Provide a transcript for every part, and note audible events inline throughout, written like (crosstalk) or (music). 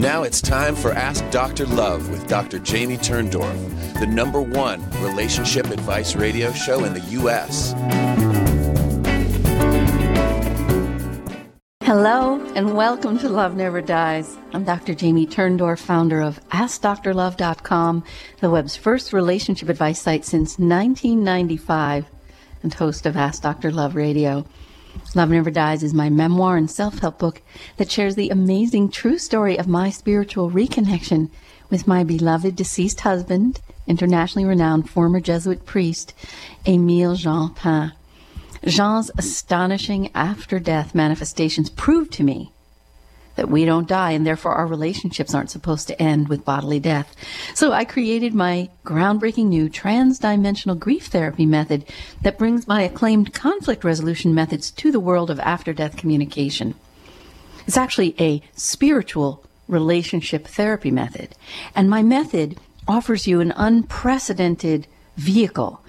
Now it's time for Ask Dr. Love with Dr. Jamie Turndorf, the number one relationship advice radio show in the U.S. Hello, and welcome to Love Never Dies. I'm Dr. Jamie Turndorf, founder of AskDrLove.com, the web's first relationship advice site since 1995, and host of Ask Dr. Love Radio. Love Never Dies is my memoir and self help book that shares the amazing true story of my spiritual reconnection with my beloved deceased husband, internationally renowned former Jesuit priest, Emile Jean Pin. Jean's astonishing after death manifestations prove to me that we don't die and therefore our relationships aren't supposed to end with bodily death. So I created my groundbreaking new trans-dimensional grief therapy method that brings my acclaimed conflict resolution methods to the world of after death communication. It's actually a spiritual relationship therapy method. And my method offers you an unprecedented vehicle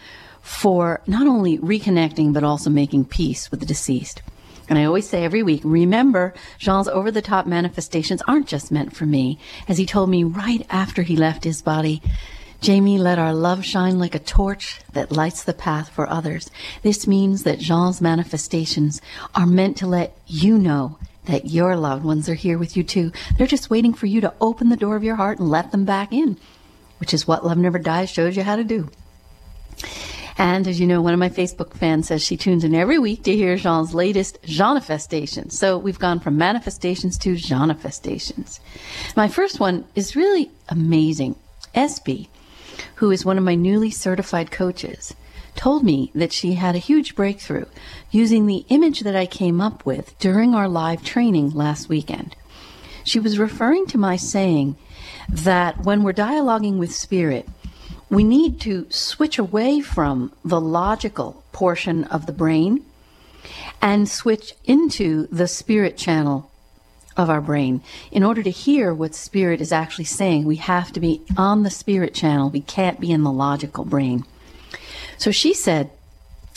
for not only reconnecting but also making peace with the deceased. And I always say every week, remember, Jean's over the top manifestations aren't just meant for me. As he told me right after he left his body, Jamie, let our love shine like a torch that lights the path for others. This means that Jean's manifestations are meant to let you know that your loved ones are here with you too. They're just waiting for you to open the door of your heart and let them back in, which is what Love Never Dies shows you how to do. And as you know, one of my Facebook fans says she tunes in every week to hear Jean's latest Jeanifestation. So we've gone from manifestations to Jeanifestations. My first one is really amazing. SB, who is one of my newly certified coaches, told me that she had a huge breakthrough using the image that I came up with during our live training last weekend. She was referring to my saying that when we're dialoguing with spirit, we need to switch away from the logical portion of the brain and switch into the spirit channel of our brain. In order to hear what spirit is actually saying, we have to be on the spirit channel. We can't be in the logical brain. So she said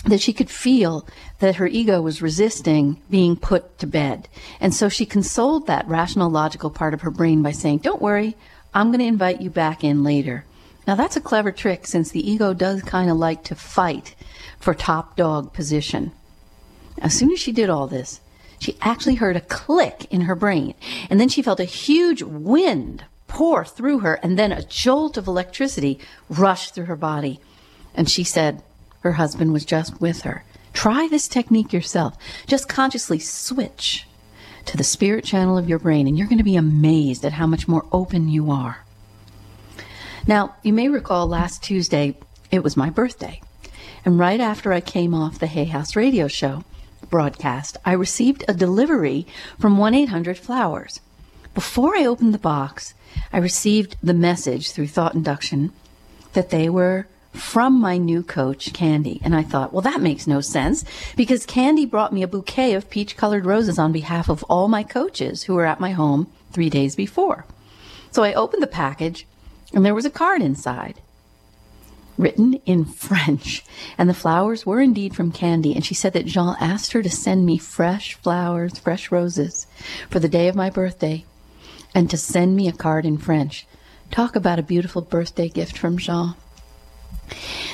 that she could feel that her ego was resisting being put to bed. And so she consoled that rational, logical part of her brain by saying, Don't worry, I'm going to invite you back in later. Now that's a clever trick since the ego does kind of like to fight for top dog position. As soon as she did all this, she actually heard a click in her brain, and then she felt a huge wind pour through her, and then a jolt of electricity rush through her body. And she said her husband was just with her. Try this technique yourself. Just consciously switch to the spirit channel of your brain, and you're going to be amazed at how much more open you are. Now, you may recall last Tuesday, it was my birthday. And right after I came off the Hay House radio show broadcast, I received a delivery from 1 800 Flowers. Before I opened the box, I received the message through thought induction that they were from my new coach, Candy. And I thought, well, that makes no sense because Candy brought me a bouquet of peach colored roses on behalf of all my coaches who were at my home three days before. So I opened the package and there was a card inside written in French. And the flowers were indeed from Candy. And she said that Jean asked her to send me fresh flowers, fresh roses for the day of my birthday, and to send me a card in French. Talk about a beautiful birthday gift from Jean.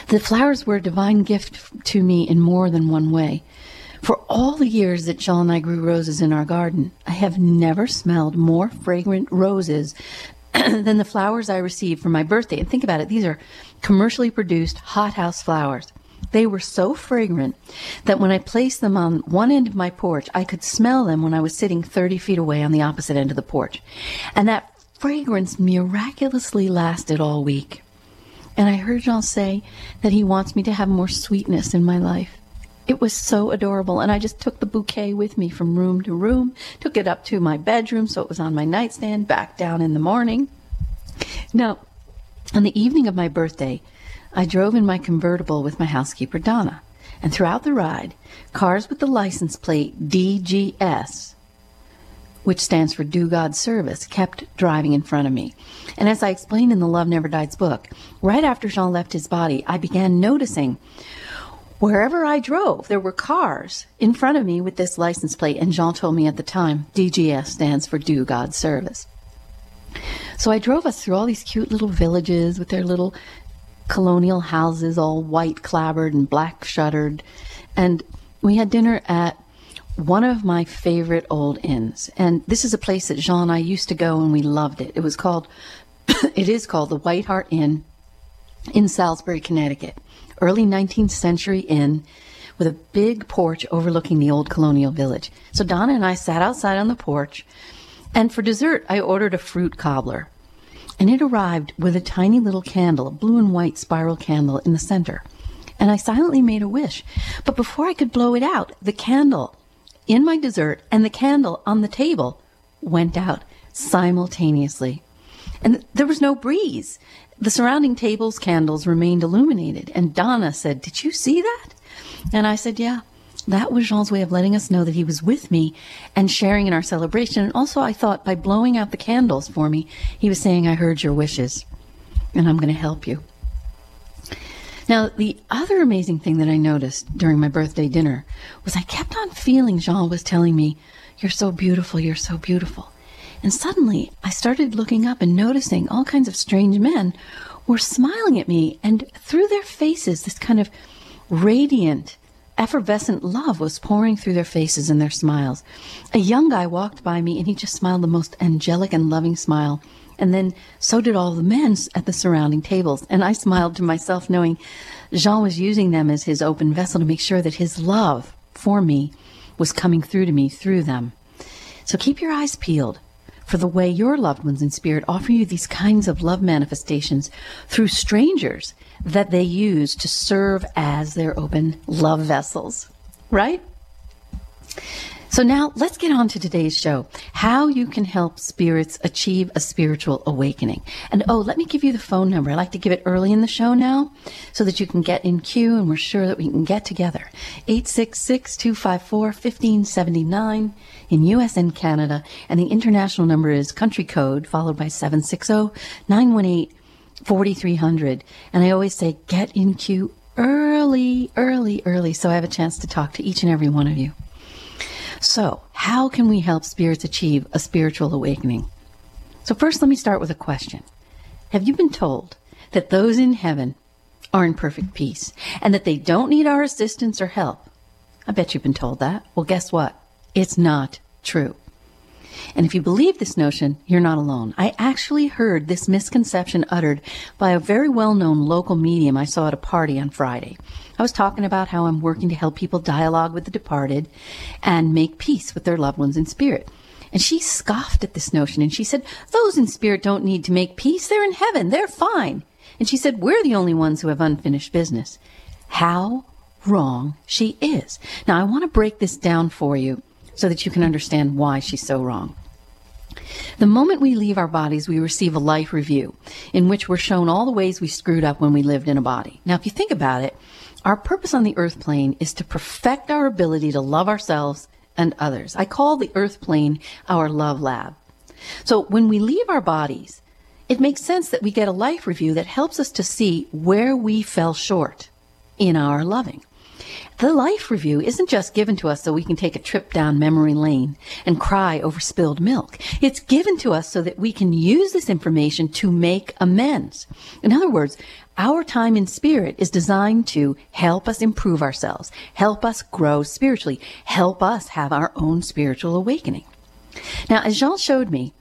The flowers were a divine gift to me in more than one way. For all the years that Jean and I grew roses in our garden, I have never smelled more fragrant roses (clears throat) than the flowers I received for my birthday. And think about it, these are commercially produced hothouse flowers. They were so fragrant that when I placed them on one end of my porch, I could smell them when I was sitting 30 feet away on the opposite end of the porch. And that fragrance miraculously lasted all week. And I heard Jean say that he wants me to have more sweetness in my life. It was so adorable, and I just took the bouquet with me from room to room, took it up to my bedroom so it was on my nightstand, back down in the morning. Now, on the evening of my birthday, I drove in my convertible with my housekeeper, Donna, and throughout the ride, cars with the license plate DGS, which stands for Do God Service, kept driving in front of me. And as I explained in the Love Never Dies book, right after Jean left his body, I began noticing wherever I drove, there were cars in front of me with this license plate. And Jean told me at the time, DGS stands for Do God Service. So I drove us through all these cute little villages with their little colonial houses, all white clapboard and black shuttered. And we had dinner at one of my favorite old inns. And this is a place that Jean and I used to go and we loved it. It was called, (coughs) it is called the White Hart Inn in Salisbury, Connecticut. Early 19th century inn with a big porch overlooking the old colonial village. So Donna and I sat outside on the porch, and for dessert, I ordered a fruit cobbler. And it arrived with a tiny little candle, a blue and white spiral candle in the center. And I silently made a wish. But before I could blow it out, the candle in my dessert and the candle on the table went out simultaneously. And there was no breeze. The surrounding table's candles remained illuminated. And Donna said, Did you see that? And I said, Yeah, that was Jean's way of letting us know that he was with me and sharing in our celebration. And also, I thought by blowing out the candles for me, he was saying, I heard your wishes and I'm going to help you. Now, the other amazing thing that I noticed during my birthday dinner was I kept on feeling Jean was telling me, You're so beautiful, you're so beautiful. And suddenly I started looking up and noticing all kinds of strange men were smiling at me, and through their faces, this kind of radiant, effervescent love was pouring through their faces and their smiles. A young guy walked by me and he just smiled the most angelic and loving smile. And then so did all the men at the surrounding tables. And I smiled to myself, knowing Jean was using them as his open vessel to make sure that his love for me was coming through to me through them. So keep your eyes peeled for the way your loved ones in spirit offer you these kinds of love manifestations through strangers that they use to serve as their open love vessels, right? So now let's get on to today's show. How you can help spirits achieve a spiritual awakening. And oh, let me give you the phone number. I like to give it early in the show now so that you can get in queue and we're sure that we can get together. 866-254-1579 in US and Canada. And the international number is country code followed by 760-918 4300. And I always say, get in queue early, early, early, so I have a chance to talk to each and every one of you. So, how can we help spirits achieve a spiritual awakening? So, first, let me start with a question Have you been told that those in heaven are in perfect peace and that they don't need our assistance or help? I bet you've been told that. Well, guess what? It's not true. And if you believe this notion, you're not alone. I actually heard this misconception uttered by a very well known local medium I saw at a party on Friday. I was talking about how I'm working to help people dialogue with the departed and make peace with their loved ones in spirit. And she scoffed at this notion and she said, Those in spirit don't need to make peace. They're in heaven. They're fine. And she said, We're the only ones who have unfinished business. How wrong she is. Now, I want to break this down for you so that you can understand why she's so wrong. The moment we leave our bodies, we receive a life review in which we're shown all the ways we screwed up when we lived in a body. Now, if you think about it, our purpose on the earth plane is to perfect our ability to love ourselves and others. I call the earth plane our love lab. So when we leave our bodies, it makes sense that we get a life review that helps us to see where we fell short in our loving. The life review isn't just given to us so we can take a trip down memory lane and cry over spilled milk. It's given to us so that we can use this information to make amends. In other words, our time in spirit is designed to help us improve ourselves, help us grow spiritually, help us have our own spiritual awakening. Now, as Jean showed me,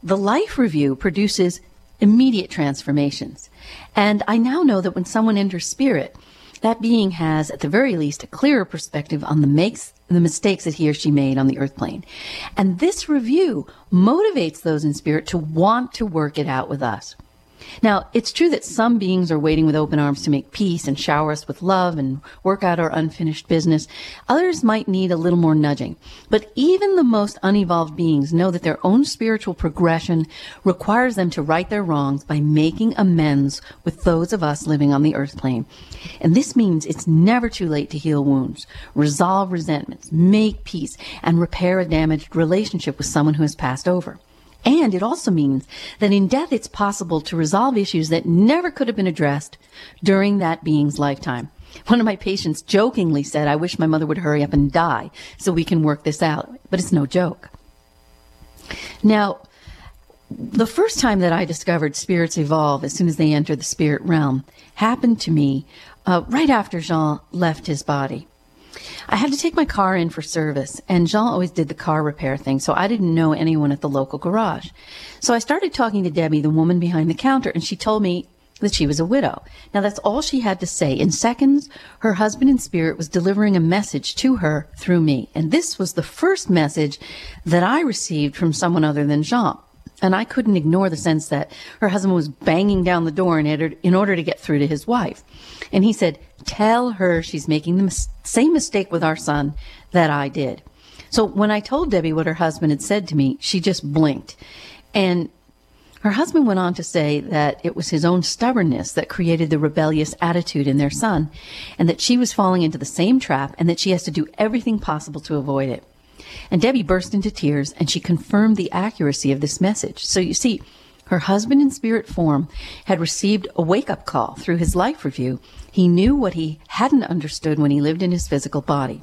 the life review produces immediate transformations. And I now know that when someone enters spirit, that being has, at the very least, a clearer perspective on the makes the mistakes that he or she made on the earth plane. And this review motivates those in spirit to want to work it out with us. Now, it's true that some beings are waiting with open arms to make peace and shower us with love and work out our unfinished business. Others might need a little more nudging. But even the most unevolved beings know that their own spiritual progression requires them to right their wrongs by making amends with those of us living on the earth plane. And this means it's never too late to heal wounds, resolve resentments, make peace, and repair a damaged relationship with someone who has passed over. And it also means that in death, it's possible to resolve issues that never could have been addressed during that being's lifetime. One of my patients jokingly said, I wish my mother would hurry up and die so we can work this out. But it's no joke. Now, the first time that I discovered spirits evolve as soon as they enter the spirit realm happened to me uh, right after Jean left his body. I had to take my car in for service, and Jean always did the car repair thing, so I didn't know anyone at the local garage. So I started talking to Debbie, the woman behind the counter, and she told me that she was a widow. Now that's all she had to say. In seconds, her husband in spirit was delivering a message to her through me. And this was the first message that I received from someone other than Jean. And I couldn't ignore the sense that her husband was banging down the door in order to get through to his wife. And he said, Tell her she's making the mis- same mistake with our son that I did. So when I told Debbie what her husband had said to me, she just blinked. And her husband went on to say that it was his own stubbornness that created the rebellious attitude in their son, and that she was falling into the same trap, and that she has to do everything possible to avoid it. And Debbie burst into tears and she confirmed the accuracy of this message. So you see, her husband in spirit form had received a wake up call through his life review. He knew what he hadn't understood when he lived in his physical body.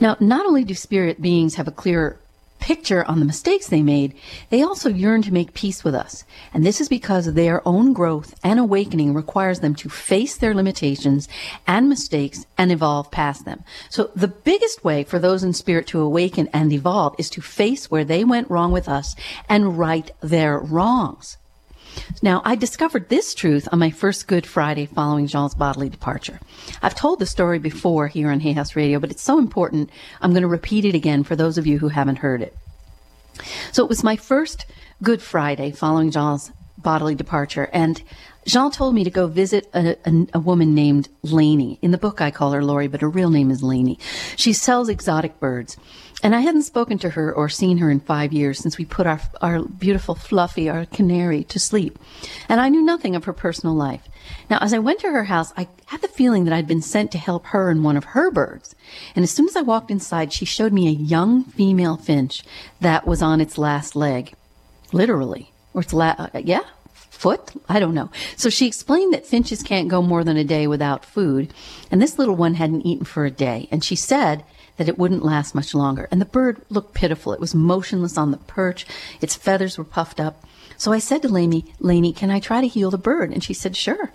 Now, not only do spirit beings have a clear picture on the mistakes they made, they also yearn to make peace with us. And this is because their own growth and awakening requires them to face their limitations and mistakes and evolve past them. So the biggest way for those in spirit to awaken and evolve is to face where they went wrong with us and right their wrongs. Now, I discovered this truth on my first Good Friday following Jean's bodily departure. I've told the story before here on Hay House Radio, but it's so important, I'm going to repeat it again for those of you who haven't heard it. So it was my first Good Friday following Jean's bodily departure, and Jean told me to go visit a, a, a, woman named Lainey. In the book, I call her Lori, but her real name is Lainey. She sells exotic birds. And I hadn't spoken to her or seen her in five years since we put our, our beautiful Fluffy, our canary, to sleep. And I knew nothing of her personal life. Now, as I went to her house, I had the feeling that I'd been sent to help her and one of her birds. And as soon as I walked inside, she showed me a young female finch that was on its last leg. Literally. Or its la- uh, yeah, foot? I don't know. So she explained that finches can't go more than a day without food, and this little one hadn't eaten for a day. And she said that it wouldn't last much longer. And the bird looked pitiful. It was motionless on the perch. Its feathers were puffed up. So I said to Lainey, Lainey, can I try to heal the bird? And she said, sure.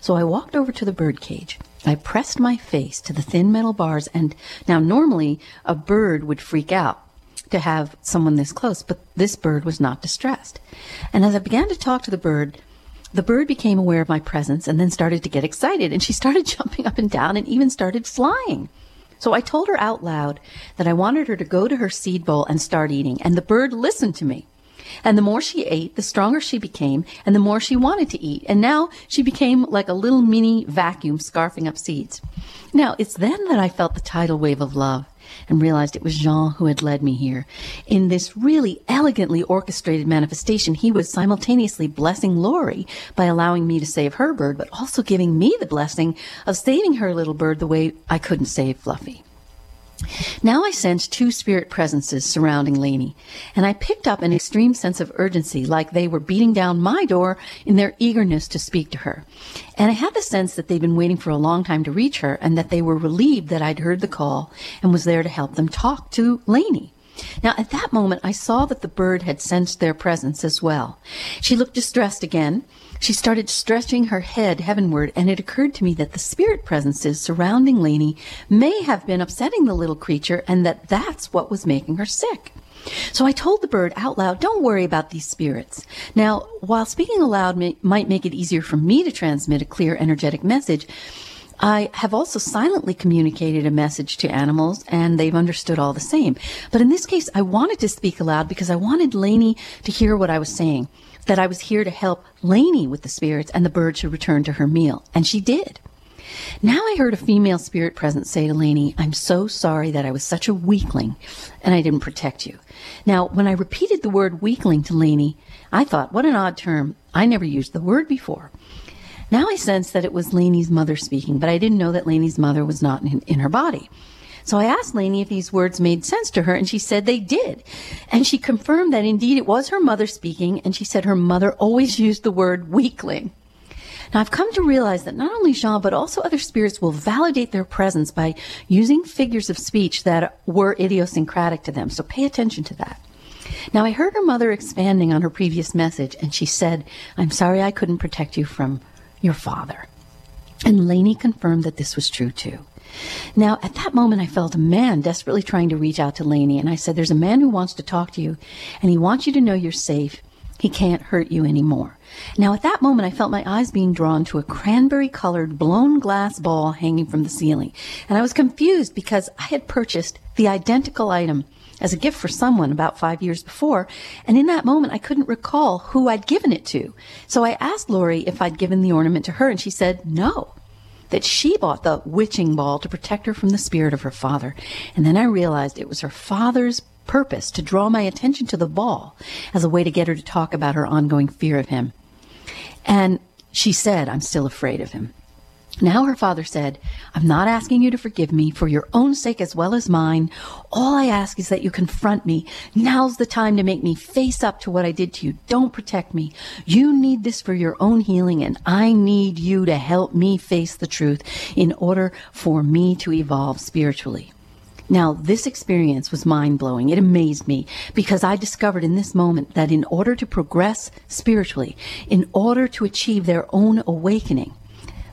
So I walked over to the bird cage. I pressed my face to the thin metal bars, and now normally a bird would freak out to have someone this close, but this bird was not distressed. And as I began to talk to the bird, the bird became aware of my presence and then started to get excited, and she started (laughs) jumping up and down and even started flying. So I told her out loud that I wanted her to go to her seed bowl and start eating, and the bird listened to me. And the more she ate, the stronger she became, and the more she wanted to eat. And now she became like a little mini vacuum scarfing up seeds. Now, it's then that I felt the tidal wave of love and realized it was Jean who had led me here. In this really elegantly orchestrated manifestation, he was simultaneously blessing Lori by allowing me to save her bird, but also giving me the blessing of saving her little bird the way I couldn't save Fluffy. Now I sensed two spirit presences surrounding Lainey, and I picked up an extreme sense of urgency, like they were beating down my door in their eagerness to speak to her. And I had the sense that they'd been waiting for a long time to reach her, and that they were relieved that I'd heard the call and was there to help them talk to Lainey. Now, at that moment, I saw that the bird had sensed their presence as well. She looked distressed again, she started stretching her head heavenward, and it occurred to me that the spirit presences surrounding Lainey may have been upsetting the little creature, and that that's what was making her sick. So I told the bird out loud, don't worry about these spirits. Now, while speaking aloud may, might make it easier for me to transmit a clear energetic message, I have also silently communicated a message to animals and they've understood all the same. But in this case, I wanted to speak aloud because I wanted Lainey to hear what I was saying that I was here to help Lainey with the spirits and the bird should return to her meal. And she did. Now I heard a female spirit presence say to Lainey, I'm so sorry that I was such a weakling and I didn't protect you. Now, when I repeated the word weakling to Lainey, I thought, what an odd term. I never used the word before. Now I sensed that it was Lainey's mother speaking, but I didn't know that Lainey's mother was not in, in her body. So I asked Lainey if these words made sense to her, and she said they did. And she confirmed that indeed it was her mother speaking, and she said her mother always used the word weakling. Now I've come to realize that not only Jean, but also other spirits will validate their presence by using figures of speech that were idiosyncratic to them. So pay attention to that. Now, I heard her mother expanding on her previous message, and she said, I'm sorry I couldn't protect you from your father. And Lainey confirmed that this was true too. Now, at that moment, I felt a man desperately trying to reach out to Lainey, and I said, There's a man who wants to talk to you, and he wants you to know you're safe. He can't hurt you anymore. Now, at that moment, I felt my eyes being drawn to a cranberry colored blown glass ball hanging from the ceiling. And I was confused because I had purchased the identical item as a gift for someone about five years before. And in that moment, I couldn't recall who I'd given it to. So I asked Lori if I'd given the ornament to her, and she said no that she bought the witching ball to protect her from the spirit of her father. And then I realized it was her father's purpose to draw my attention to the ball as a way to get her to talk about her ongoing fear of him. And she said, I'm still afraid of him. Now her father said, I'm not asking you to forgive me for your own sake as well as mine. All I ask is that you confront me. Now's the time to make me face up to what I did to you. Don't protect me. You need this for your own healing, and I need you to help me face the truth in order for me to evolve spiritually. Now, this experience was mind blowing. It amazed me because I discovered in this moment that in order to progress spiritually, in order to achieve their own awakening,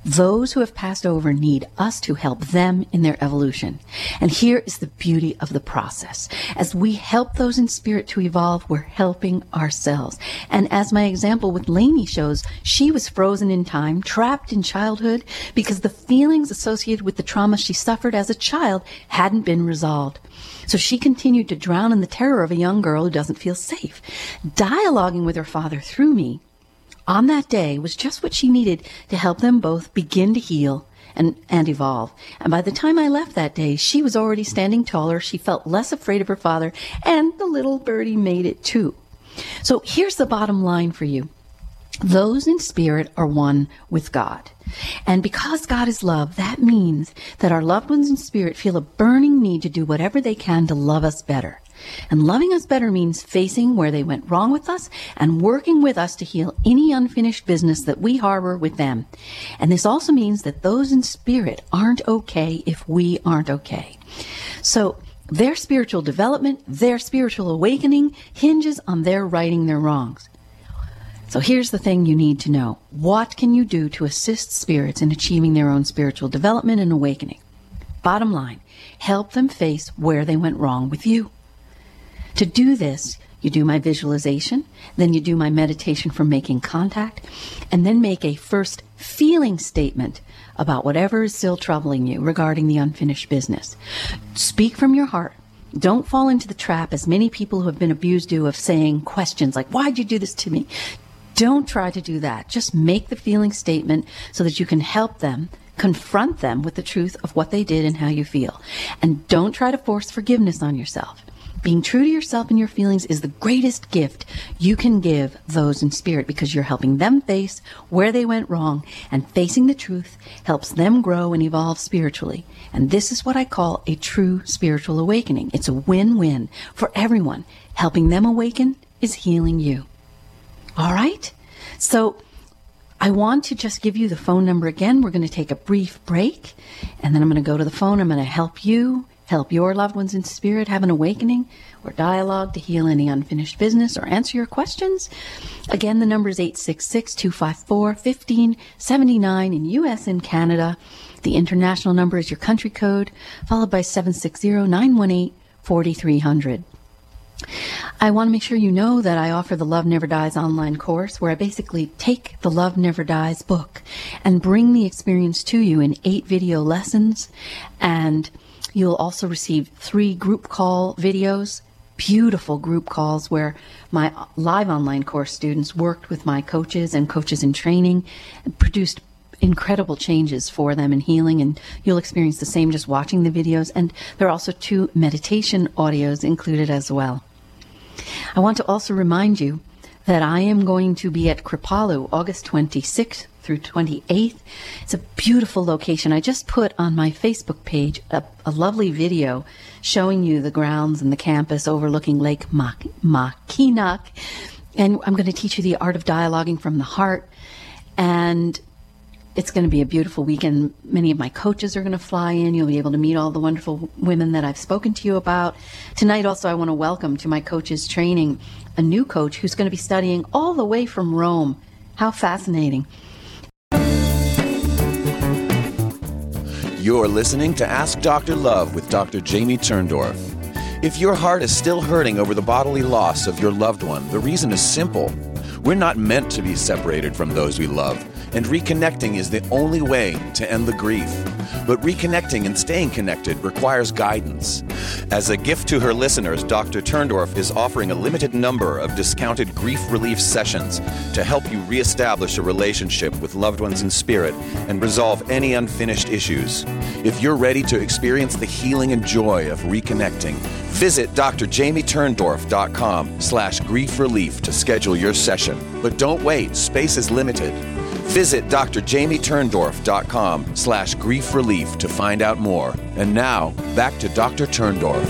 those who have passed over need us to help them in their evolution. And here is the beauty of the process. As we help those in spirit to evolve, we're helping ourselves. And as my example with Lainey shows, she was frozen in time, trapped in childhood, because the feelings associated with the trauma she suffered as a child hadn't been resolved. So she continued to drown in the terror of a young girl who doesn't feel safe. Dialoguing with her father through me, on that day was just what she needed to help them both begin to heal and, and evolve. And by the time I left that day, she was already standing taller. She felt less afraid of her father, and the little birdie made it too. So here's the bottom line for you. Those in spirit are one with God. And because God is love, that means that our loved ones in spirit feel a burning need to do whatever they can to love us better. And loving us better means facing where they went wrong with us and working with us to heal any unfinished business that we harbor with them. And this also means that those in spirit aren't okay if we aren't okay. So, their spiritual development, their spiritual awakening hinges on their righting their wrongs. So here's the thing you need to know. What can you do to assist spirits in achieving their own spiritual development and awakening? Bottom line, help them face where they went wrong with you. To do this, you do my visualization, then you do my meditation for making contact, and then make a first feeling statement about whatever is still troubling you regarding the unfinished business. Speak from your heart. Don't fall into the trap, as many people who have been abused do, of saying questions like, Why'd you do this to me? Don't try to do that. Just make the feeling statement so that you can help them confront them with the truth of what they did and how you feel. And don't try to force forgiveness on yourself. Being true to yourself and your feelings is the greatest gift you can give those in spirit because you're helping them face where they went wrong and facing the truth helps them grow and evolve spiritually. And this is what I call a true spiritual awakening. It's a win-win for everyone. Helping them awaken is healing you. All right? So I want to just give you the phone number again. We're going to take a brief break and then I'm going to go to the phone. I'm going to help you help your loved ones in spirit have an awakening or dialogue to heal any unfinished business or answer your questions. Again, the number is 866 254 1579 in US and Canada. The international number is your country code, followed by 760 918 4300. I want to make sure you know that I offer the Love Never Dies online course where I basically take the Love Never Dies book and bring the experience to you in eight video lessons and You'll also receive three group call videos, beautiful group calls where my live online course students worked with my coaches and coaches in training and produced incredible changes for them in healing and you'll experience the same just watching the videos and there are also two meditation audios included as well. I want to also remind you that I am going to be at Kripalu August 26th through 28th. It's a beautiful location. I just put on my Facebook page a, a lovely video showing you the grounds and the campus overlooking Lake Mahkeenac. And I'm going to teach you the art of dialoguing from the heart. And it's going to be a beautiful weekend. Many of my coaches are going to fly in. You'll be able to meet all the wonderful women that I've spoken to you about. Tonight, also, I want to welcome to my coaches training a new coach who's going to be studying all the way from Rome. How fascinating. You're listening to Ask Dr. Love with Dr. Jamie Turndorf. If your heart is still hurting over the bodily loss of your loved one, the reason is simple. We're not meant to be separated from those we love and reconnecting is the only way to end the grief. But reconnecting and staying connected requires guidance. As a gift to her listeners, Dr. Turndorf is offering a limited number of discounted grief relief sessions to help you reestablish a relationship with loved ones in spirit and resolve any unfinished issues. If you're ready to experience the healing and joy of reconnecting, visit drjamieturndorf.com slash grief relief to schedule your session. But don't wait, space is limited. Visit drjamieturndorf.com slash grief relief to find out more. And now, back to Dr. Turndorf.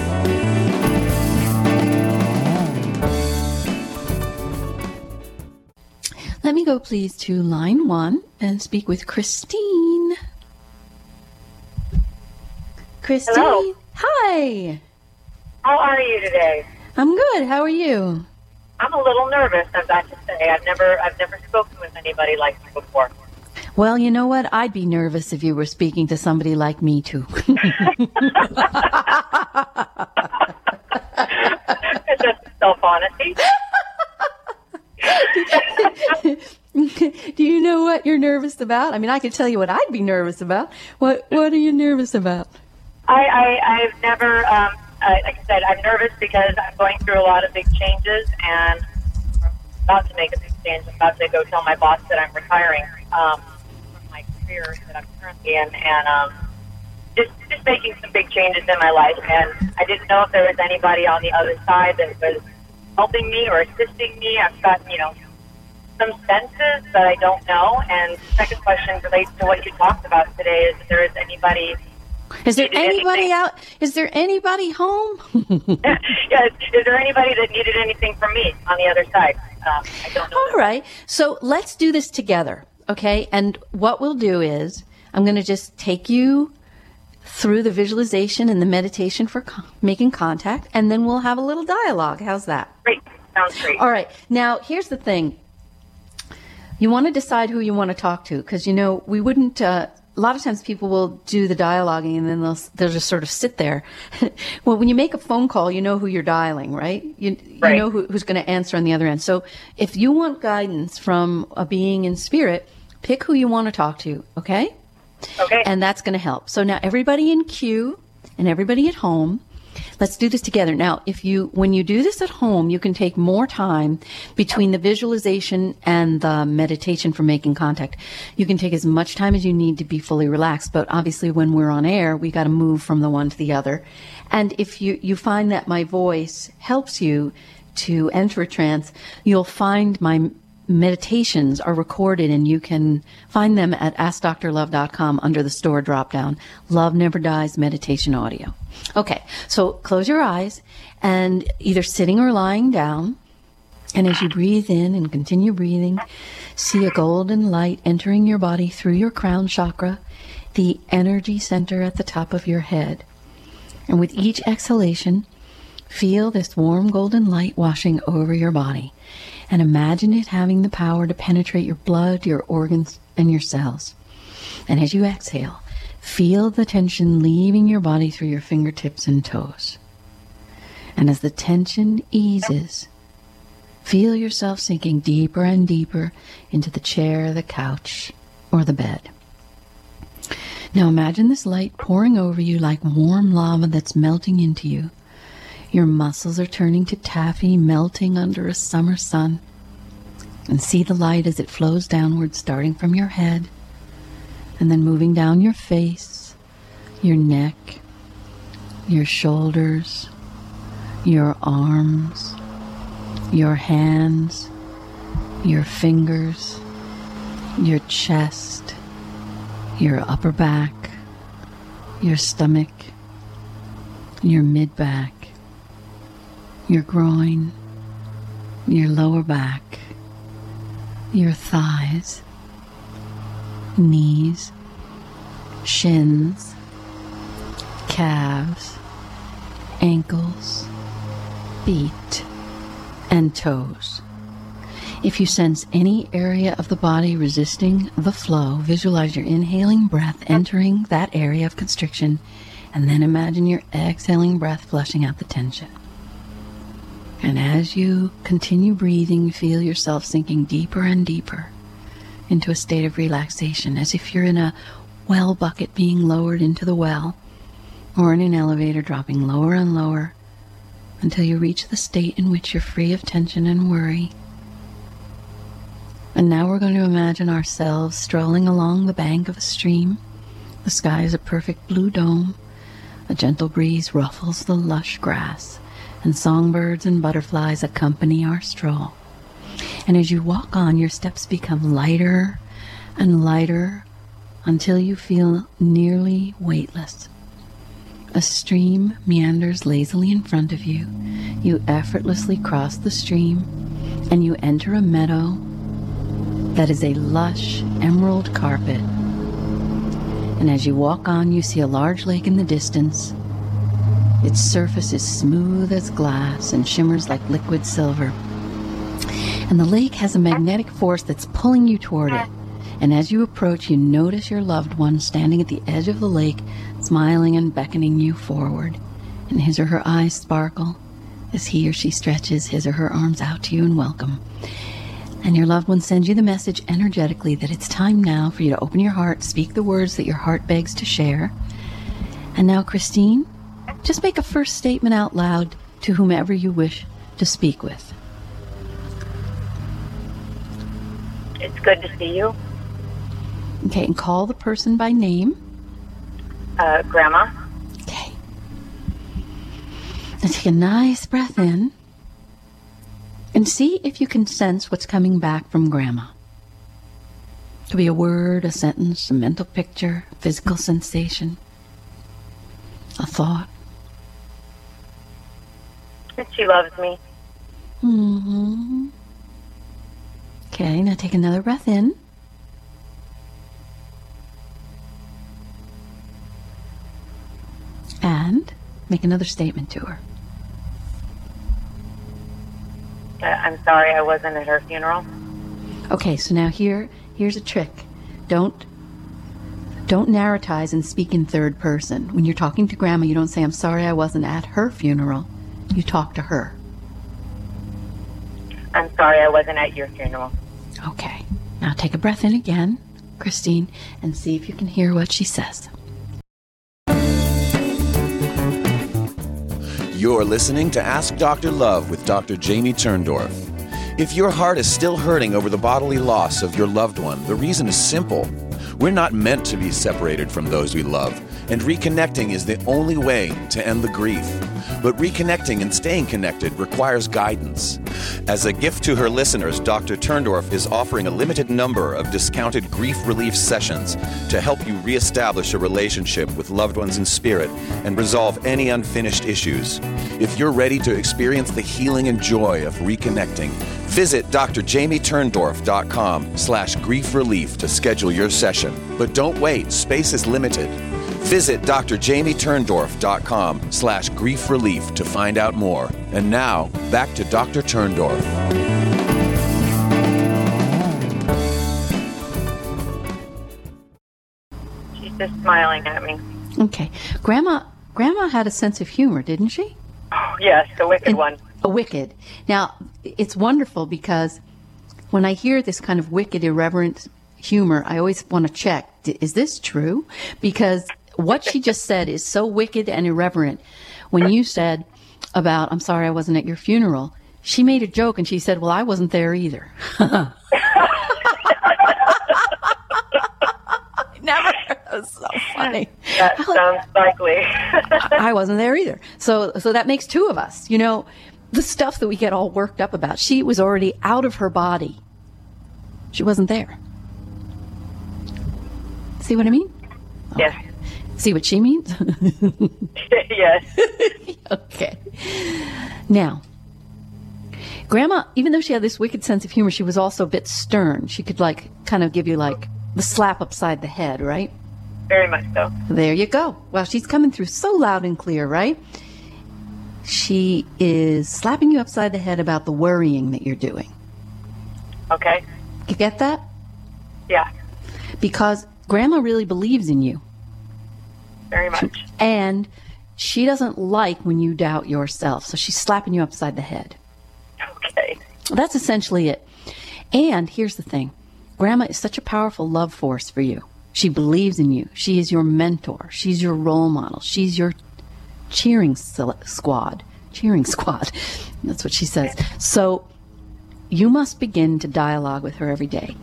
Let me go, please, to line one and speak with Christine. Christine. Hello. Hi. How are you today? I'm good. How are you? I'm a little nervous. I've got to say, I've never, I've never spoken with anybody like you before. Well, you know what? I'd be nervous if you were speaking to somebody like me too. (laughs) self honesty. Do you know what you're nervous about? I mean, I could tell you what I'd be nervous about. What What are you nervous about? I, I I've never, um, I, like I said, I'm nervous because I'm going through a lot of big changes and I'm about to make a big change. I'm about to go tell my boss that I'm retiring um, from my career that I'm currently in, and um, just just making some big changes in my life. And I didn't know if there was anybody on the other side that was helping me or assisting me. I've got you know some senses that I don't know. And the second question relates to what you talked about today: is if there is anybody Is there anybody anything? out? Is there anybody home? (laughs) yes. Is there anybody that needed anything from me on the other side? Um, I don't know. All right. So let's do this together, okay? And what we'll do is I'm going to just take you through the visualization and the meditation for co- making contact, and then we'll have a little dialogue. How's that? Great. Sounds great. All right. Now, here's the thing. You want to decide who you want to talk to because, you know, we wouldn't, uh, a lot of times people will do the dialoguing and then they'll, they'll just sort of sit there. (laughs) well, when you make a phone call, you know who you're dialing, right? You, you know who, who's going to answer on the other end. So if you want guidance from a being in spirit, pick who you want to talk to, okay? Okay. And that's going to help. So now everybody in queue and everybody at home, let's do this together. Now, if you, when you do this at home, you can take more time between the visualization and the meditation for making contact. You can take as much time as you need to be fully relaxed. But obviously when we're on air, we got to move from the one to the other. And if you, you find that my voice helps you to enter a trance, you'll find my meditations are recorded and you can find them at askdoctorlove.com under the store dropdown. Love Never Dies Meditation Audio. Okay, so close your eyes and either sitting or lying down. And as you breathe in and continue breathing, see a golden light entering your body through your crown chakra, the energy center at the top of your head. And with each exhalation, feel this warm golden light washing over your body and imagine it having the power to penetrate your blood, your organs, and your cells. And as you exhale, feel the tension leaving your body through your fingertips and toes. And as the tension eases, feel yourself sinking deeper and deeper into the chair, the couch, or the bed. Now imagine this light pouring over you like warm lava that's melting into you. Your muscles are turning to taffy, melting under a summer sun. And see the light as it flows downward, starting from your head, and then moving down your face, your neck, your shoulders, your arms, your hands, your fingers, your chest, your upper back, your stomach, your mid back, your groin, your lower back, your thighs, knees, shins, calves, ankles, feet, and toes. If you sense any area of the body resisting the flow, visualize your inhaling breath entering that area of constriction, and then imagine your exhaling breath flushing out the tension. And as you continue breathing, feel yourself sinking deeper and deeper into a state of relaxation, as if you're in a well bucket being lowered into the well, or in an elevator dropping lower and lower until you reach the state in which you're free of tension and worry. And now we're going to imagine ourselves strolling along the bank of a stream. The sky is a perfect blue dome. A gentle breeze ruffles the lush grass, and songbirds and butterflies accompany our stroll. And as you walk on, your steps become lighter and lighter until you feel nearly weightless. A stream meanders lazily in front of you. You effortlessly cross the stream and you enter a meadow that is a lush emerald carpet. And as you walk on, you see a large lake in the distance. Its surface is smooth as glass and shimmers like liquid silver. And the lake has a magnetic force that's pulling you toward it. And as you approach, you notice your loved one standing at the edge of the lake, smiling and beckoning you forward. And his or her eyes sparkle as he or she stretches his or her arms out to you in welcome and your loved one sends you the message energetically that it's time now for you to open your heart, speak the words that your heart begs to share. And now, Christine, just make a first statement out loud to whomever you wish to speak with. It's good to see you. Okay, and call the person by name. Uh, Grandma. Okay. Now take a nice breath in and see if you can sense what's coming back from Grandma. It could be a word, a sentence, a mental picture, a physical sensation, a thought. She loves me. Mm-hmm. Okay, now take another breath in. And make another statement to her. Uh, I'm sorry I wasn't at her funeral. Okay, so now here here's a trick. Don't don't narratize and speak in third person. When you're talking to grandma, you don't say I'm sorry I wasn't at her funeral. You talk to her. I'm sorry I wasn't at your funeral. Okay. Now take a breath in again, Christine, and see if you can hear what she says. You're listening to Ask Dr. Love with Dr. Jamie Turndorf. If your heart is still hurting over the bodily loss of your loved one, the reason is simple. We're not meant to be separated from those we love, and reconnecting is the only way to end the grief. But reconnecting and staying connected requires guidance. As a gift to her listeners, Dr. Turndorf is offering a limited number of discounted grief relief sessions to help you reestablish a relationship with loved ones in spirit and resolve any unfinished issues. If you're ready to experience the healing and joy of reconnecting, visit drjamieturndorf.com slash grief relief to schedule your session. But don't wait, space is limited. Visit drjamieturndorf.com slash grief relief to find out more. And now, back to Dr. Turndorf. She's just smiling at me. Okay. Grandma Grandma had a sense of humor, didn't she? Oh, yes, the wicked And- one. A wicked. Now, it's wonderful because when I hear this kind of wicked, irreverent humor, I always want to check d- is this true? Because what she just said is so wicked and irreverent. When you said about, I'm sorry I wasn't at your funeral, she made a joke and she said, Well, I wasn't there either. (laughs) Never. It was so funny. That sounds likely. (laughs) I wasn't there either. So so that makes two of us. You know, the stuff that we get all worked up about. She was already out of her body. She wasn't there. See what I mean? yes. See what she means? (laughs) yes. (laughs) okay. Now, Grandma, even though she had this wicked sense of humor, she was also a bit stern. She could like kind of give you like The slap upside the head, right? Very much so. There you go. Well, she's coming through so loud and clear, right? She is slapping you upside the head about the worrying that you're doing. Okay. You get that? Yeah. Because grandma really believes in you. Very much. And she doesn't like when you doubt yourself. So she's slapping you upside the head. Okay. That's essentially it. And here's the thing Grandma is such a powerful love force for you. She believes in you. She is your mentor. She's your role model. She's your cheering squad. Cheering (laughs) squad. That's what she says. So you must begin to dialogue with her every day.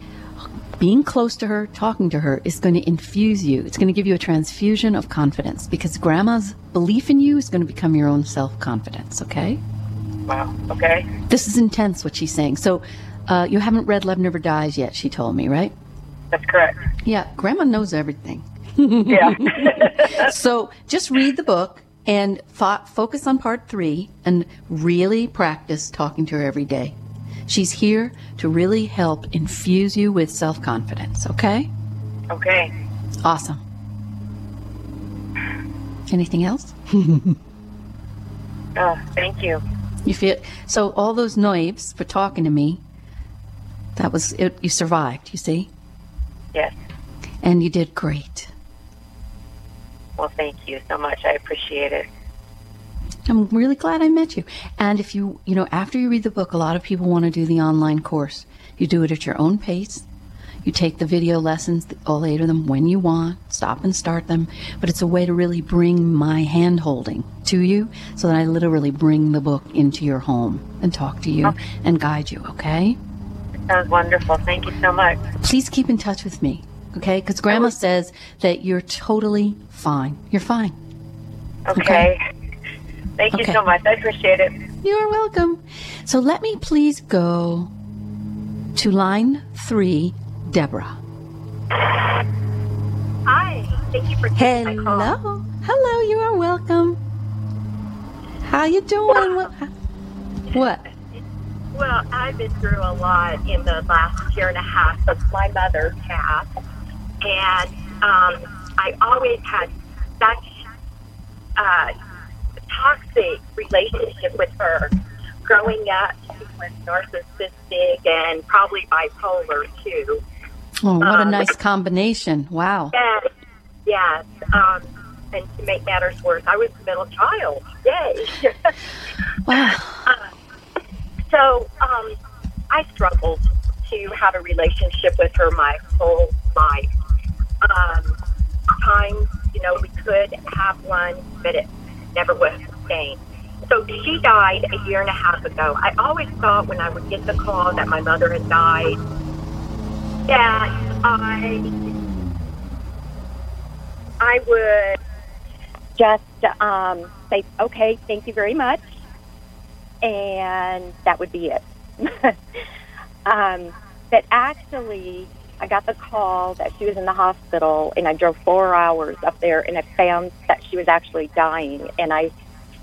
Being close to her, talking to her, is going to infuse you. It's going to give you a transfusion of confidence because grandma's belief in you is going to become your own self confidence, okay? Wow, okay. This is intense, what she's saying. So uh, you haven't read Love Never Dies yet, she told me, right? That's correct. Yeah, Grandma knows everything. yeah. (laughs) (laughs) so just read the book and fo- focus on part three and really practice talking to her every day. She's here to really help infuse you with self confidence, okay? Okay. Awesome. Anything else? oh, (laughs) thank you. You feel so all those knives for talking to me that was it. You survived, you see? Yes. And you did great. Well, thank you so much. I appreciate it. I'm really glad I met you. And if you, you know, after you read the book, a lot of people want to do the online course. You do it at your own pace. You take the video lessons, all eight of them, when you want, stop and start them. But it's a way to really bring my hand holding to you so that I literally bring the book into your home and talk to you okay. and guide you, okay? That was wonderful. Thank you so much. Please keep in touch with me, okay? Because Grandma oh. says that you're totally fine. You're fine. Okay. okay? Thank you so much. I appreciate it. You're welcome. So let me please go to line three, Deborah. Hi. Thank you for taking Hello. my call. Hello. You are welcome. How you doing? What? what? Well, I've been through a lot in the last year and a half since my mother passed, and um, I always had such a toxic relationship with her. Growing up, she was narcissistic and probably bipolar too. Oh, what um, a nice combination! Wow. Yes, yes. Um, and to make matters worse, I was a middle child. Yay! (laughs) wow. (laughs) Uh, so um, I struggled to have a relationship with her my whole life. Um, times, you know, we could have one, but it never was So she died a year and a half ago. I always thought when I would get the call that my mother had died, that I I would just um, say, okay, thank you very much and that would be it. (laughs) um, but actually, I got the call that she was in the hospital, and I drove four hours up there, and I found that she was actually dying. And I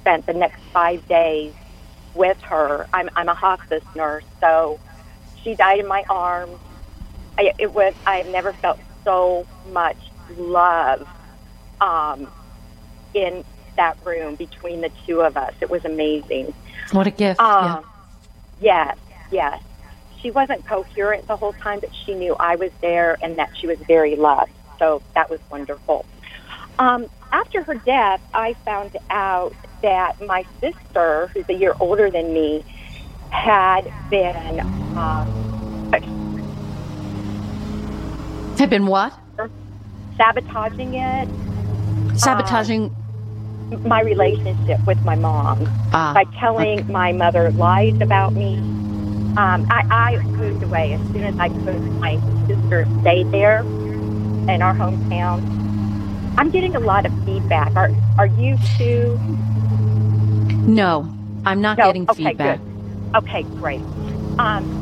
spent the next five days with her. I'm, I'm a hospice nurse, so she died in my arms. I, it was I've never felt so much love um, in that room between the two of us. It was amazing. What a gift. Um, yeah. Yes, yes. She wasn't coherent the whole time, but she knew I was there and that she was very loved. So that was wonderful. Um, after her death, I found out that my sister, who's a year older than me, had been. Um, had been what? Sabotaging it. Sabotaging my relationship with my mom ah, by telling okay. my mother lies about me. Um, I, I moved away as soon as I could. My sister stayed there in our hometown. I'm getting a lot of feedback. Are are you too? No, I'm not no? getting okay, feedback. Good. Okay, great. Um,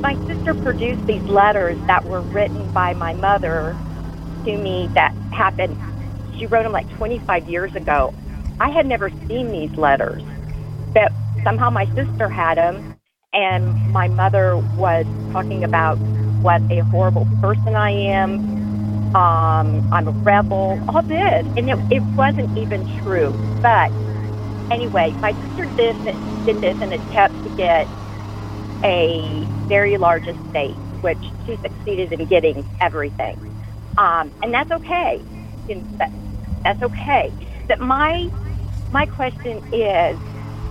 my sister produced these letters that were written by my mother to me that happened she wrote them like 25 years ago. I had never seen these letters, but somehow my sister had them, and my mother was talking about what a horrible person I am. Um, I'm a rebel. All this, and it, it wasn't even true. But anyway, my sister did did this in an attempt to get a very large estate, which she succeeded in getting everything, um, and that's okay. That's okay. But my my question is,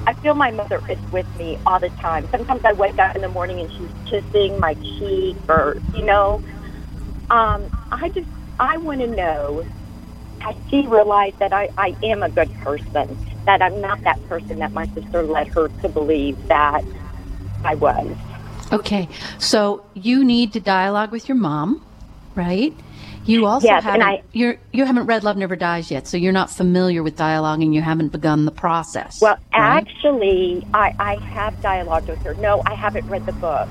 I feel my mother is with me all the time. Sometimes I wake up in the morning and she's kissing my cheek, or you know, um, I just I want to know. Has she realized that I, I am a good person? That I'm not that person that my sister led her to believe that I was. Okay, so you need to dialogue with your mom, right? You also Yes, haven't and I- you're you haven't read Love Never Dies yet, so you're not familiar with dialogue and you haven't begun the process. Well, right? actually, I, I have dialogued with her. No, I haven't read the book,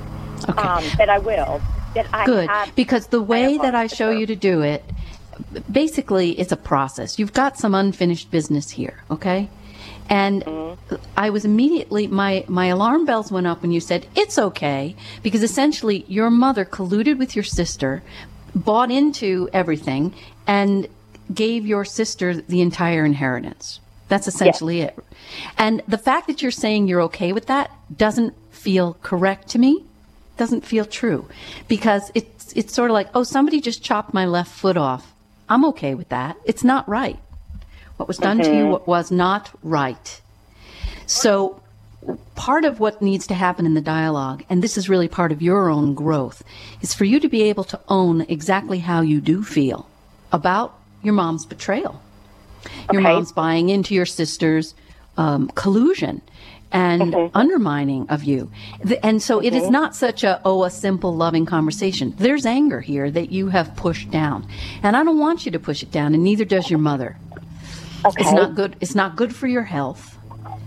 Okay. um, but I will. That I Good, because the way that I show you to do it, basically, it's a process. You've got some unfinished business here, okay? And Mm-hmm. I was immediately my my alarm bells went up when you said it's okay because essentially your mother colluded with your sister, bought into everything, and gave your sister the entire inheritance. That's essentially it. And the fact that you're saying you're okay with that doesn't feel correct to me doesn't feel true because it's it's sort of like oh somebody just chopped my left foot off i'm okay with that. It's not right. What was done to you was not right. So part of what needs to happen in the dialogue and this is really part of your own growth is for you to be able to own exactly how you do feel about your mom's betrayal. Your Okay. mom's buying into your sister's um, collusion and undermining of you. And so it is not such a, oh, a simple loving conversation. There's anger here that you have pushed down. And I don't want you to push it down, and neither does your mother. Okay. It's not good. It's not good for your health.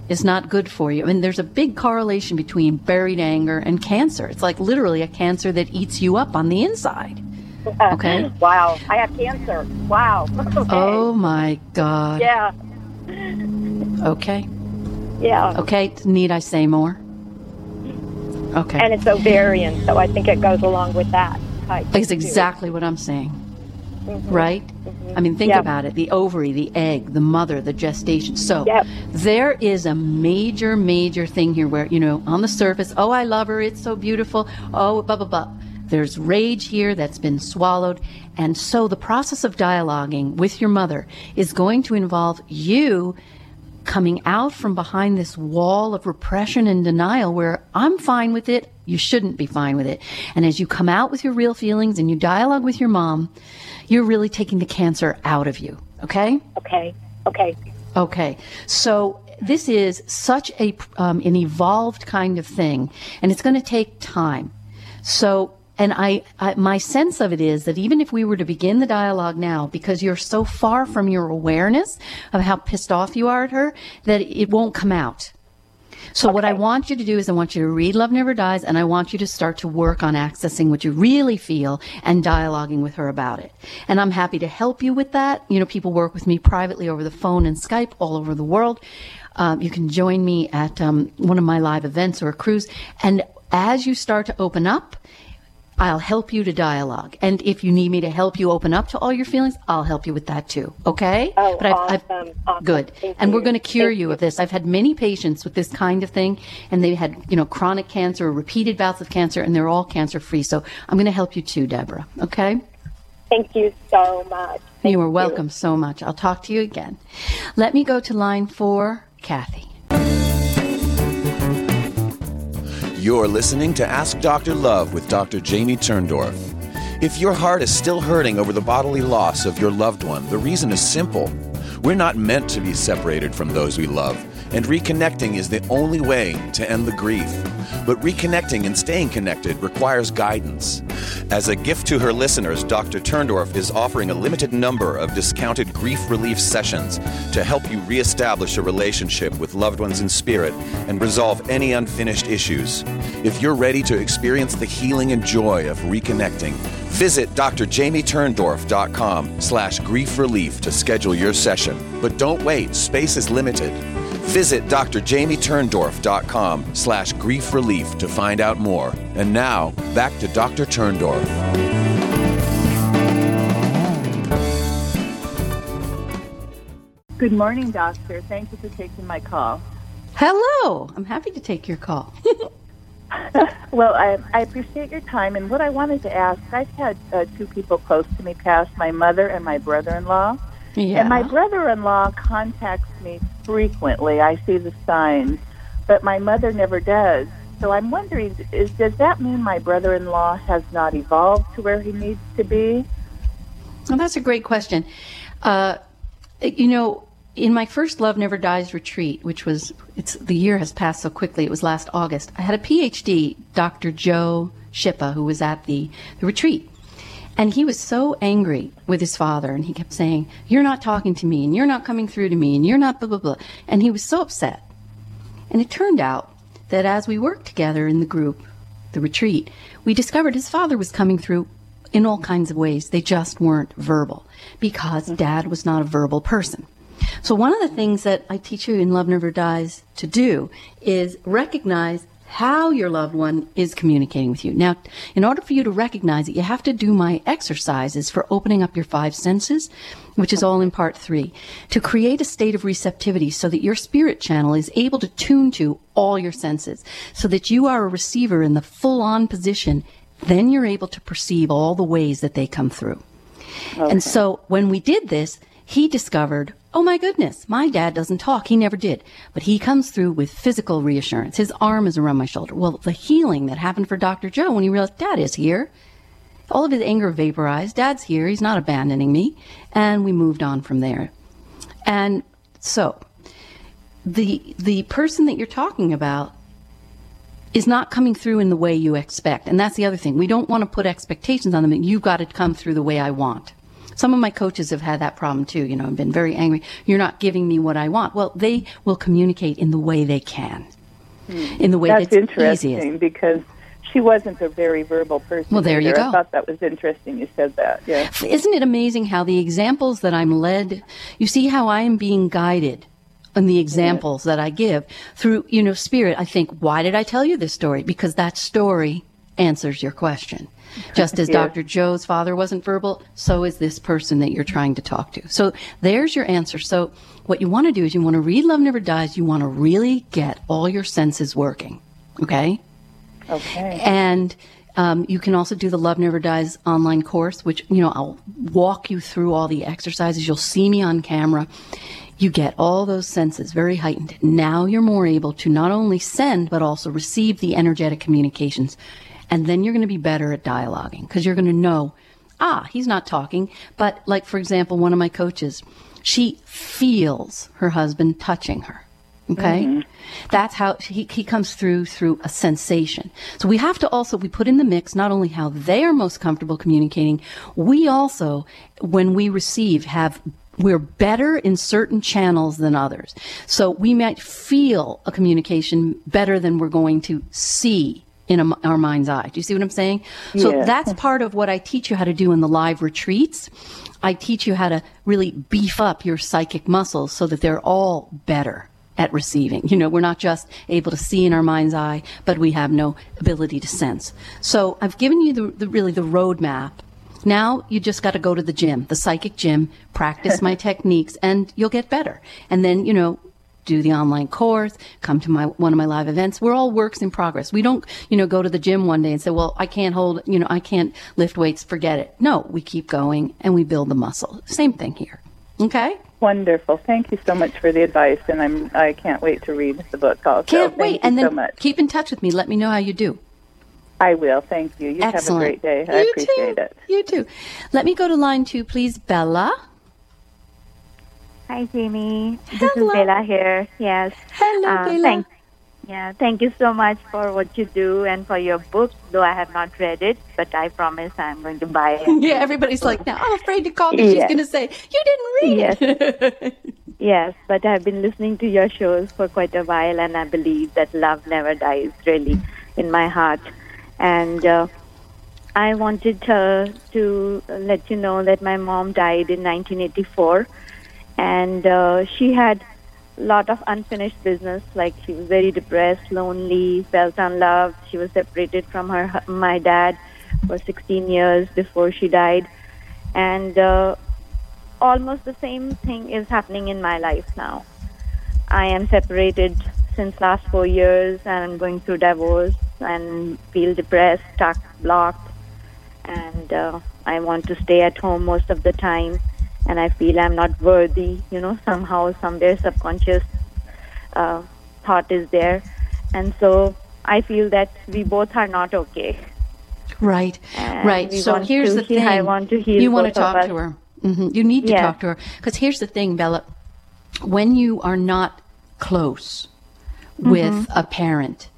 It's not good for you. I mean, there's a big correlation between buried anger and cancer. It's like literally a cancer that eats you up on the inside. Uh, okay. Wow, I have cancer. Wow. (laughs) Okay. Oh my God. Yeah. Okay. Yeah. Okay. Need I say more? Okay. And it's ovarian, so I think it goes along with that. type, It's too. exactly what I'm saying. Mm-hmm. Right? Mm-hmm. I mean, think Yep. about it the ovary, the egg, the mother, the gestation. So Yep. there is a major, major thing here where, you know, on the surface, oh, I love her, it's so beautiful, oh, blah, blah, blah. There's rage here that's been swallowed. And so the process of dialoguing with your mother is going to involve you coming out from behind this wall of repression and denial where I'm fine with it, you shouldn't be fine with it. And as you come out with your real feelings and you dialogue with your mom, you're really taking the cancer out of you. Okay? Okay. Okay. Okay. So this is such a um, an evolved kind of thing, and it's going to take time. So, and I, I, my sense of it is that even if we were to begin the dialogue now, because you're so far from your awareness of how pissed off you are at her, that it won't come out. So what I want you to do is I want you to read Love Never Dies and I want you to start to work on accessing what you really feel and dialoguing with her about it. And I'm happy to help you with that. You know, people work with me privately over the phone and Skype all over the world. Um, you can join me at um, one of my live events or a cruise. And as you start to open up, I'll help you to dialogue. And if you need me to help you open up to all your feelings, I'll help you with that too. Okay? Oh, I've, awesome, awesome. good. Thank and we're going to cure Thank you you. of this. I've had many patients with this kind of thing, and they had, you know, chronic cancer or repeated bouts of cancer, and they're all cancer free. So I'm going to help you too, Deborah. Okay? Thank you so much. Thank you are welcome so much. I'll talk to you again. Let me go to line four, Kathy. You're listening to Ask Dr. Love with Dr. Jamie Turndorf. If your heart is still hurting over the bodily loss of your loved one, the reason is simple. We're not meant to be separated from those we love, and reconnecting is the only way to end the grief. But reconnecting and staying connected requires guidance. As a gift to her listeners, Dr. Turndorf is offering a limited number of discounted grief relief sessions to help you reestablish a relationship with loved ones in spirit and resolve any unfinished issues. If you're ready to experience the healing and joy of reconnecting, visit drjamieturndorf.com slash grief relief to schedule your session. But don't wait, space is limited. Visit drjamieturndorf.com slash grief relief to find out more. And now, back to Dr. Turndorf. Good morning, doctor. Thank you for taking my call. Hello. I'm happy to take your call. (laughs) well, I, I, appreciate your time. And what I wanted to ask, I've had uh, two people close to me pass, my mother and my brother-in-law. Yeah. And my brother-in-law contacts me frequently. I see the signs, but my mother never does. So I'm wondering, is, does that mean my brother-in-law has not evolved to where he needs to be? Well, that's a great question. Uh, you know, in my first Love Never Dies retreat, which was it's the year has passed so quickly. It was last August. I had a PhD, Dr. Joe Shippa, who was at the, the retreat. And he was so angry with his father, and he kept saying, You're not talking to me, and you're not coming through to me, and you're not blah, blah, blah. And he was so upset. And it turned out that as we worked together in the group, the retreat, we discovered his father was coming through in all kinds of ways. They just weren't verbal because mm-hmm. dad was not a verbal person. So one of the things that I teach you in Love Never Dies to do is recognize how your loved one is communicating with you. Now, in order for you to recognize it, you have to do my exercises for opening up your five senses, which is all in part three, to create a state of receptivity so that your spirit channel is able to tune to all your senses, so that you are a receiver in the full on position. Then you're able to perceive all the ways that they come through. Okay. And so when we did this, he discovered Oh my goodness, my dad doesn't talk. He never did. But he comes through with physical reassurance. His arm is around my shoulder. Well, the healing that happened for Dr. Joe when he realized dad is here. All of his anger vaporized. Dad's here. He's not abandoning me. And we moved on from there. And so the the person that you're talking about is not coming through in the way you expect. And that's the other thing. We don't want to put expectations on them. That you've got to come through the way I want. Some of my coaches have had that problem too, you know, and been very angry. You're not giving me what I want. Well, they will communicate in the way they can, hmm. in the way that's, that's interesting easiest. because she wasn't a very verbal person. Well, there either. you go. I thought that was interesting. You said that. Yeah. Isn't it amazing how the examples that I'm led, you see how I am being guided and the examples that I give through, you know, spirit. I think, why did I tell you this story? Because that story answers your question. Just as yes. Dr. Joe's father wasn't verbal, so is this person that you're trying to talk to. So there's your answer. So what you want to do is you want to read Love Never Dies. You want to really get all your senses working. Okay? Okay. And um, you can also do the Love Never Dies online course, which, you know, I'll walk you through all the exercises. You'll see me on camera. You get all those senses very heightened. Now you're more able to not only send, but also receive the energetic communications and then you're going to be better at dialoguing because you're going to know, ah, he's not talking. But like, for example, one of my coaches, she feels her husband touching her. Okay. Mm-hmm. That's how he, he comes through through a sensation. So we have to also, we put in the mix not only how they are most comfortable communicating, we also, when we receive, have we're better in certain channels than others. So we might feel a communication better than we're going to see in a, our mind's eye. Do you see what I'm saying? So yeah. that's part of what I teach you how to do in the live retreats. I teach you how to really beef up your psychic muscles so that they're all better at receiving. You know, we're not just able to see in our mind's eye, but we have no ability to sense. So I've given you the, the really the roadmap. Now you just got to go to the gym, the psychic gym, practice my (laughs) techniques, and you'll get better. And then, you know, do the online course, come to my one of my live events. We're all works in progress. We don't, you know, go to the gym one day and say, "Well, I can't hold, you know, I can't lift weights, forget it." No, we keep going and we build the muscle. Same thing here. Okay? Wonderful. Thank you so much for the advice and I'm I can't wait to read the book also. Can't Thank wait. and then so keep in touch with me. Let me know how you do. I will. Thank you. You Excellent. have a great day. I you appreciate too. it. You too. Let me go to line 2, please, Bella. Hi, Jamie. This Hello. is Bella here. Yes. Hello, Uh, Bella. Thank, yeah, thank you so much for what you do and for your book. Though I have not read it, but I promise I'm going to buy it. (laughs) Yeah, everybody's like, now I'm afraid to call me. She's going to say, you didn't read it. (laughs) Yes, but I've been listening to your shows for quite a while, and I believe that love never dies really in my heart. And uh, I wanted to, to let you know that my mom died in 1984, and uh, she had a lot of unfinished business. Like she was very depressed, lonely, felt unloved. She was separated from her my dad for 16 years before she died, and uh, almost the same thing is happening in my life now. I am separated since last four years, and I'm going through divorce and feel depressed, stuck, blocked, and uh, I want to stay at home most of the time and I feel I'm not worthy, you know, (laughs) somehow, somewhere subconscious uh, thought is there. And so I feel that we both are not okay. Right, And right. So here's the thing. I want to heal You want to talk to her. hmm You need to talk to her because here's the thing, Bella. When you are not close with Mm-hmm. a parent,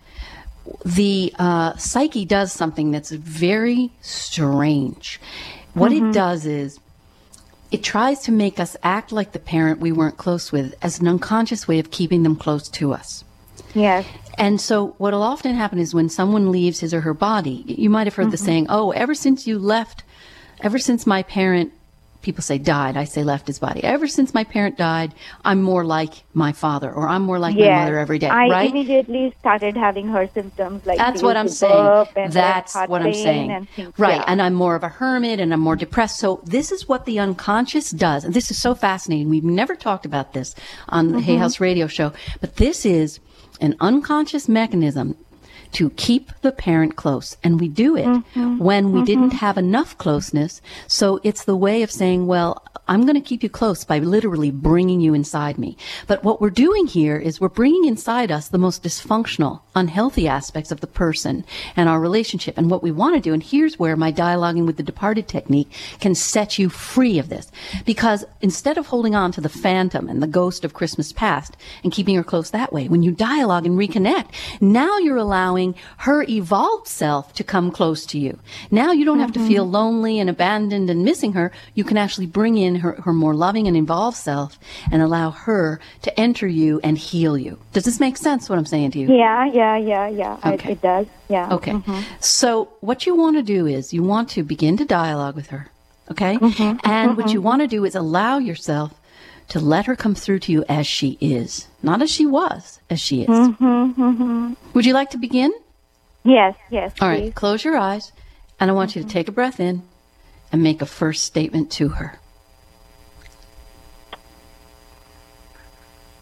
the uh, psyche does something that's very strange. What Mm-hmm. it does is it tries to make us act like the parent we weren't close with as an unconscious way of keeping them close to us. Yes. And so, what will often happen is when someone leaves his or her body, you might have heard the mm-hmm. saying, Oh, ever since you left, ever since my parent, people say died, I say left his body. Ever since my parent died, I'm more like my father, or I'm more like my mother every day, I right? immediately started having her symptoms like That's what I'm saying. That's what I'm saying. and things. Right. Yeah. And I'm more of a hermit and I'm more depressed. So this is what the unconscious does. And this is so fascinating. We've never talked about this on the Mm-hmm. Hay House radio show, but this is an unconscious mechanism to keep the parent close. And we do it Mm-hmm. when we didn't have enough closeness. So it's the way of saying, well, I'm going to keep you close by literally bringing you inside me. But what we're doing here is we're bringing inside us the most dysfunctional, unhealthy aspects of the person and our relationship and what we want to do. And here's where my dialoguing with the departed technique can set you free of this. Because instead of holding on to the phantom and the ghost of Christmas past and keeping her close that way, when you dialogue and reconnect, now you're allowing her evolved self to come close to you. Now you don't have to feel mm-hmm. lonely and abandoned and missing her. You can actually bring in her, her more loving and involved self and allow her to enter you and heal you. Does this make sense what I'm saying to you? Yeah, yeah, yeah, yeah. Okay. it does. Yeah. Okay. Mm-hmm. So what you want to do is you want to begin to dialogue with her. Okay. Mm-hmm. And what you want to do is allow yourself to let her come through to you as she is, not as she was, as she is. Mm-hmm, mm-hmm. Would you like to begin? Yes, yes. All right. please. Close your eyes, and I want you to mm-hmm. take a breath in and make a first statement to her.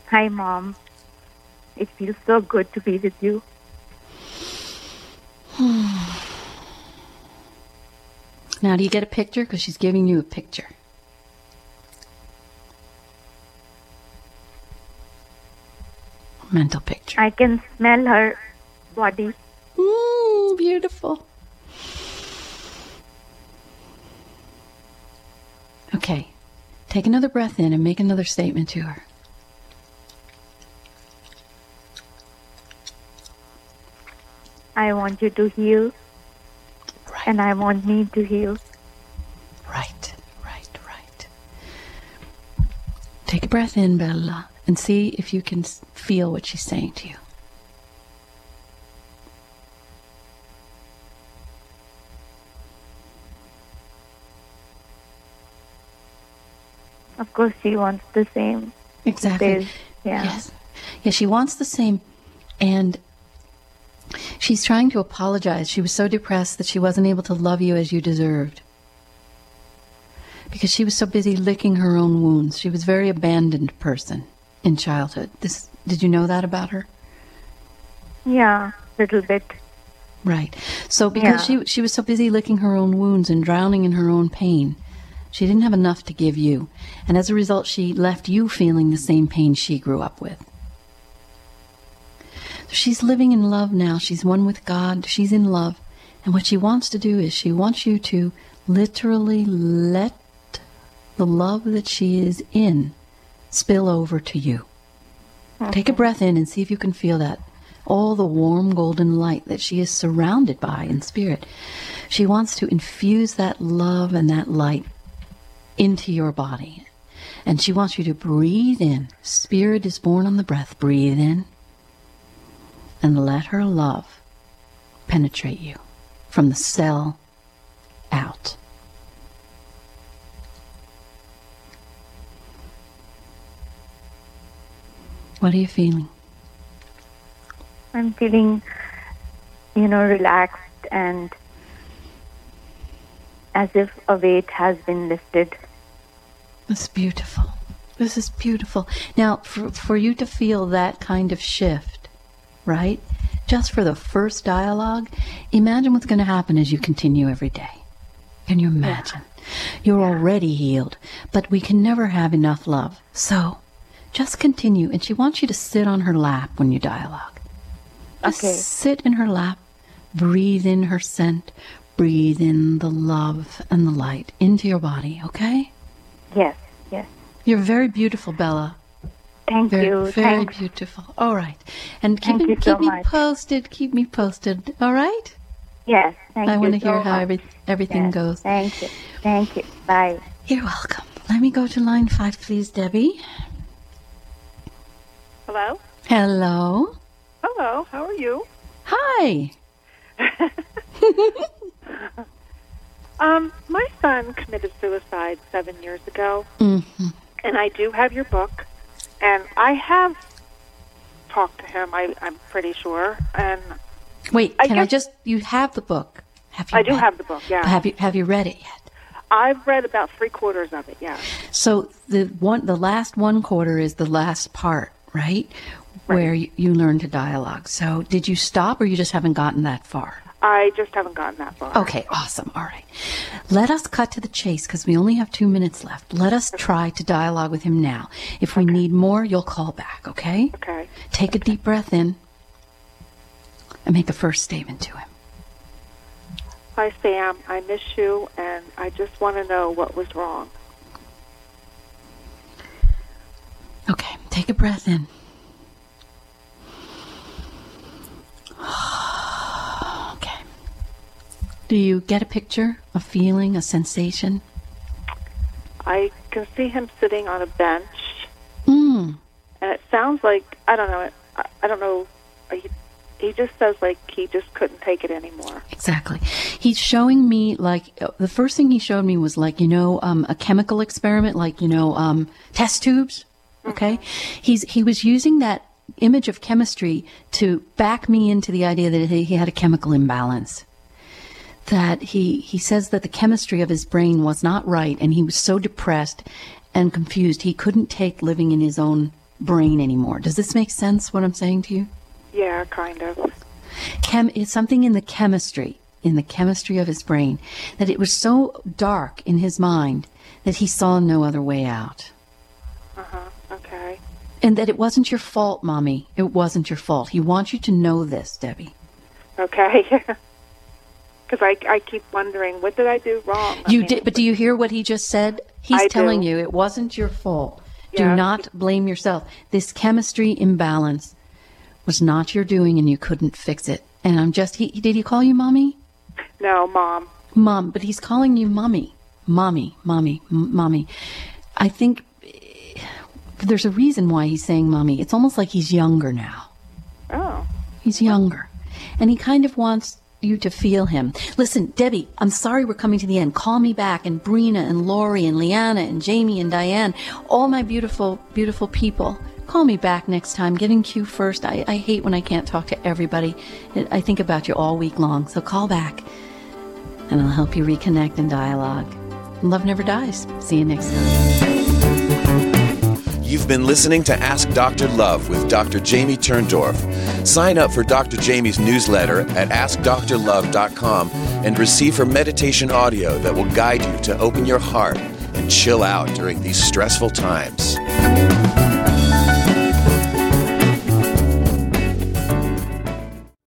Hi, Mom. It feels so good to be with you. (sighs) Now, do you get a picture? Because she's giving you a picture. Mental picture. I can smell her body. Mm, beautiful. Okay. Take another breath in and make another statement to her. I want you to heal, Right. and I want me to heal. Right, right, right. Take a breath in, Bella, and see if you can feel what she's saying to you. Of course, she wants the same. Exactly. Yeah. Yes. Yeah, she wants the same. And she's trying to apologize. She was so depressed that she wasn't able to love you as you deserved. Because she was so busy licking her own wounds. She was a very abandoned person in childhood. This did you know that about her? Yeah, a little bit. Right. So because Yeah. she she was so busy licking her own wounds and drowning in her own pain, she didn't have enough to give you. And as a result, she left you feeling the same pain she grew up with. So she's living in love now. She's one with God. She's in love. And what she wants to do is she wants you to literally let the love that she is in spill over to you. Take a breath in and see if you can feel that. All the warm golden light that she is surrounded by in spirit. She wants to infuse that love and that light into your body. And she wants you to breathe in. Spirit is born on the breath. Breathe in. And let her love penetrate you from the cell out. What are you feeling? I'm feeling, you know, relaxed and as if a weight has been lifted. It's beautiful. This is beautiful. Now, for, for you to feel that kind of shift, right? Just for the first dialogue, imagine what's going to happen as you continue every day. Can you imagine? You're already healed, but we can never have enough love. So, just continue. And she wants you to sit on her lap when you dialogue. Just Okay. sit in her lap, breathe in her scent, breathe in the love and the light into your body, okay? Yes, yes. You're very beautiful, Bella. Thank Very, you. very Thanks. beautiful. All right. And keep, me, keep so me much. posted. Keep me posted. All right? Yes, thank you. I want to so hear how every, everything Yes, goes. Thank you. Thank you. Bye. You're welcome. Let me go to line five, please, Debbie. Hello? Hello. Hello, how are you? Hi. (laughs) Um, my son committed suicide seven years ago, hmm and I do have your book, and I have talked to him, I, I'm pretty sure, and Wait, I can I just? You have the book. Have you I do read- have the book, yeah. Have you Have you read it yet? I've read about three quarters of it, yeah. So the one, the last one quarter is the last part, right? Where you, you learn to dialogue. So did you stop, or you just haven't gotten that far? I just haven't gotten that far. Okay, awesome. All right. Let us cut to the chase because we only have two minutes left. Let us try to dialogue with him now. If we need more, you'll call back, okay? Okay. Take a deep breath in and make a first statement to him. Hi, Sam. I miss you, and I just want to know what was wrong. Okay, take a breath in. (sighs) Okay. Do you get a picture, a feeling, a sensation? I can see him sitting on a bench, Mm. and it sounds like I don't know. I, I don't know. He, he just says like he just couldn't take it anymore. Exactly. He's showing me like the first thing he showed me was like you know um, a chemical experiment, like you know um, test tubes. Okay, he's he was using that image of chemistry to back me into the idea that he he had a chemical imbalance. That he he says that the chemistry of his brain was not right, and he was so depressed and confused he couldn't take living in his own brain anymore. Does this make sense? What I'm saying to you? Yeah, kind of. chem is something in the chemistry in the chemistry of his brain that it was so dark in his mind that he saw no other way out. And that it wasn't your fault mommy it wasn't your fault he wants you to know this debbie Okay. (laughs) Because I, I keep wondering, what did I do wrong? I you mean, did but do you hear what he just said he's I telling do. you it wasn't your fault do not blame yourself this chemistry imbalance was not your doing and you couldn't fix it and i'm just he did he call you mommy No, Mom. Mom, but he's calling you mommy. Mommy, mommy, m- mommy. I think there's a reason why he's saying mommy. It's almost like he's younger now. Oh. He's younger. And he kind of wants you to feel him. Listen, Debbie, I'm sorry we're coming to the end. Call me back and Brina and Lori and Leanna and Jamie and Diane, all my beautiful, beautiful people. Call me back next time. Get in queue first. I, I hate when I can't talk to everybody. I think about you all week long. So call back and I'll help you reconnect and dialogue. Love never dies. See you next time. You've been listening to Ask Dr. Love with Dr. Jamie Turndorf. Sign up for Dr. Jamie's newsletter at AskDrLove.com and receive her meditation audio that will guide you to open your heart and chill out during these stressful times.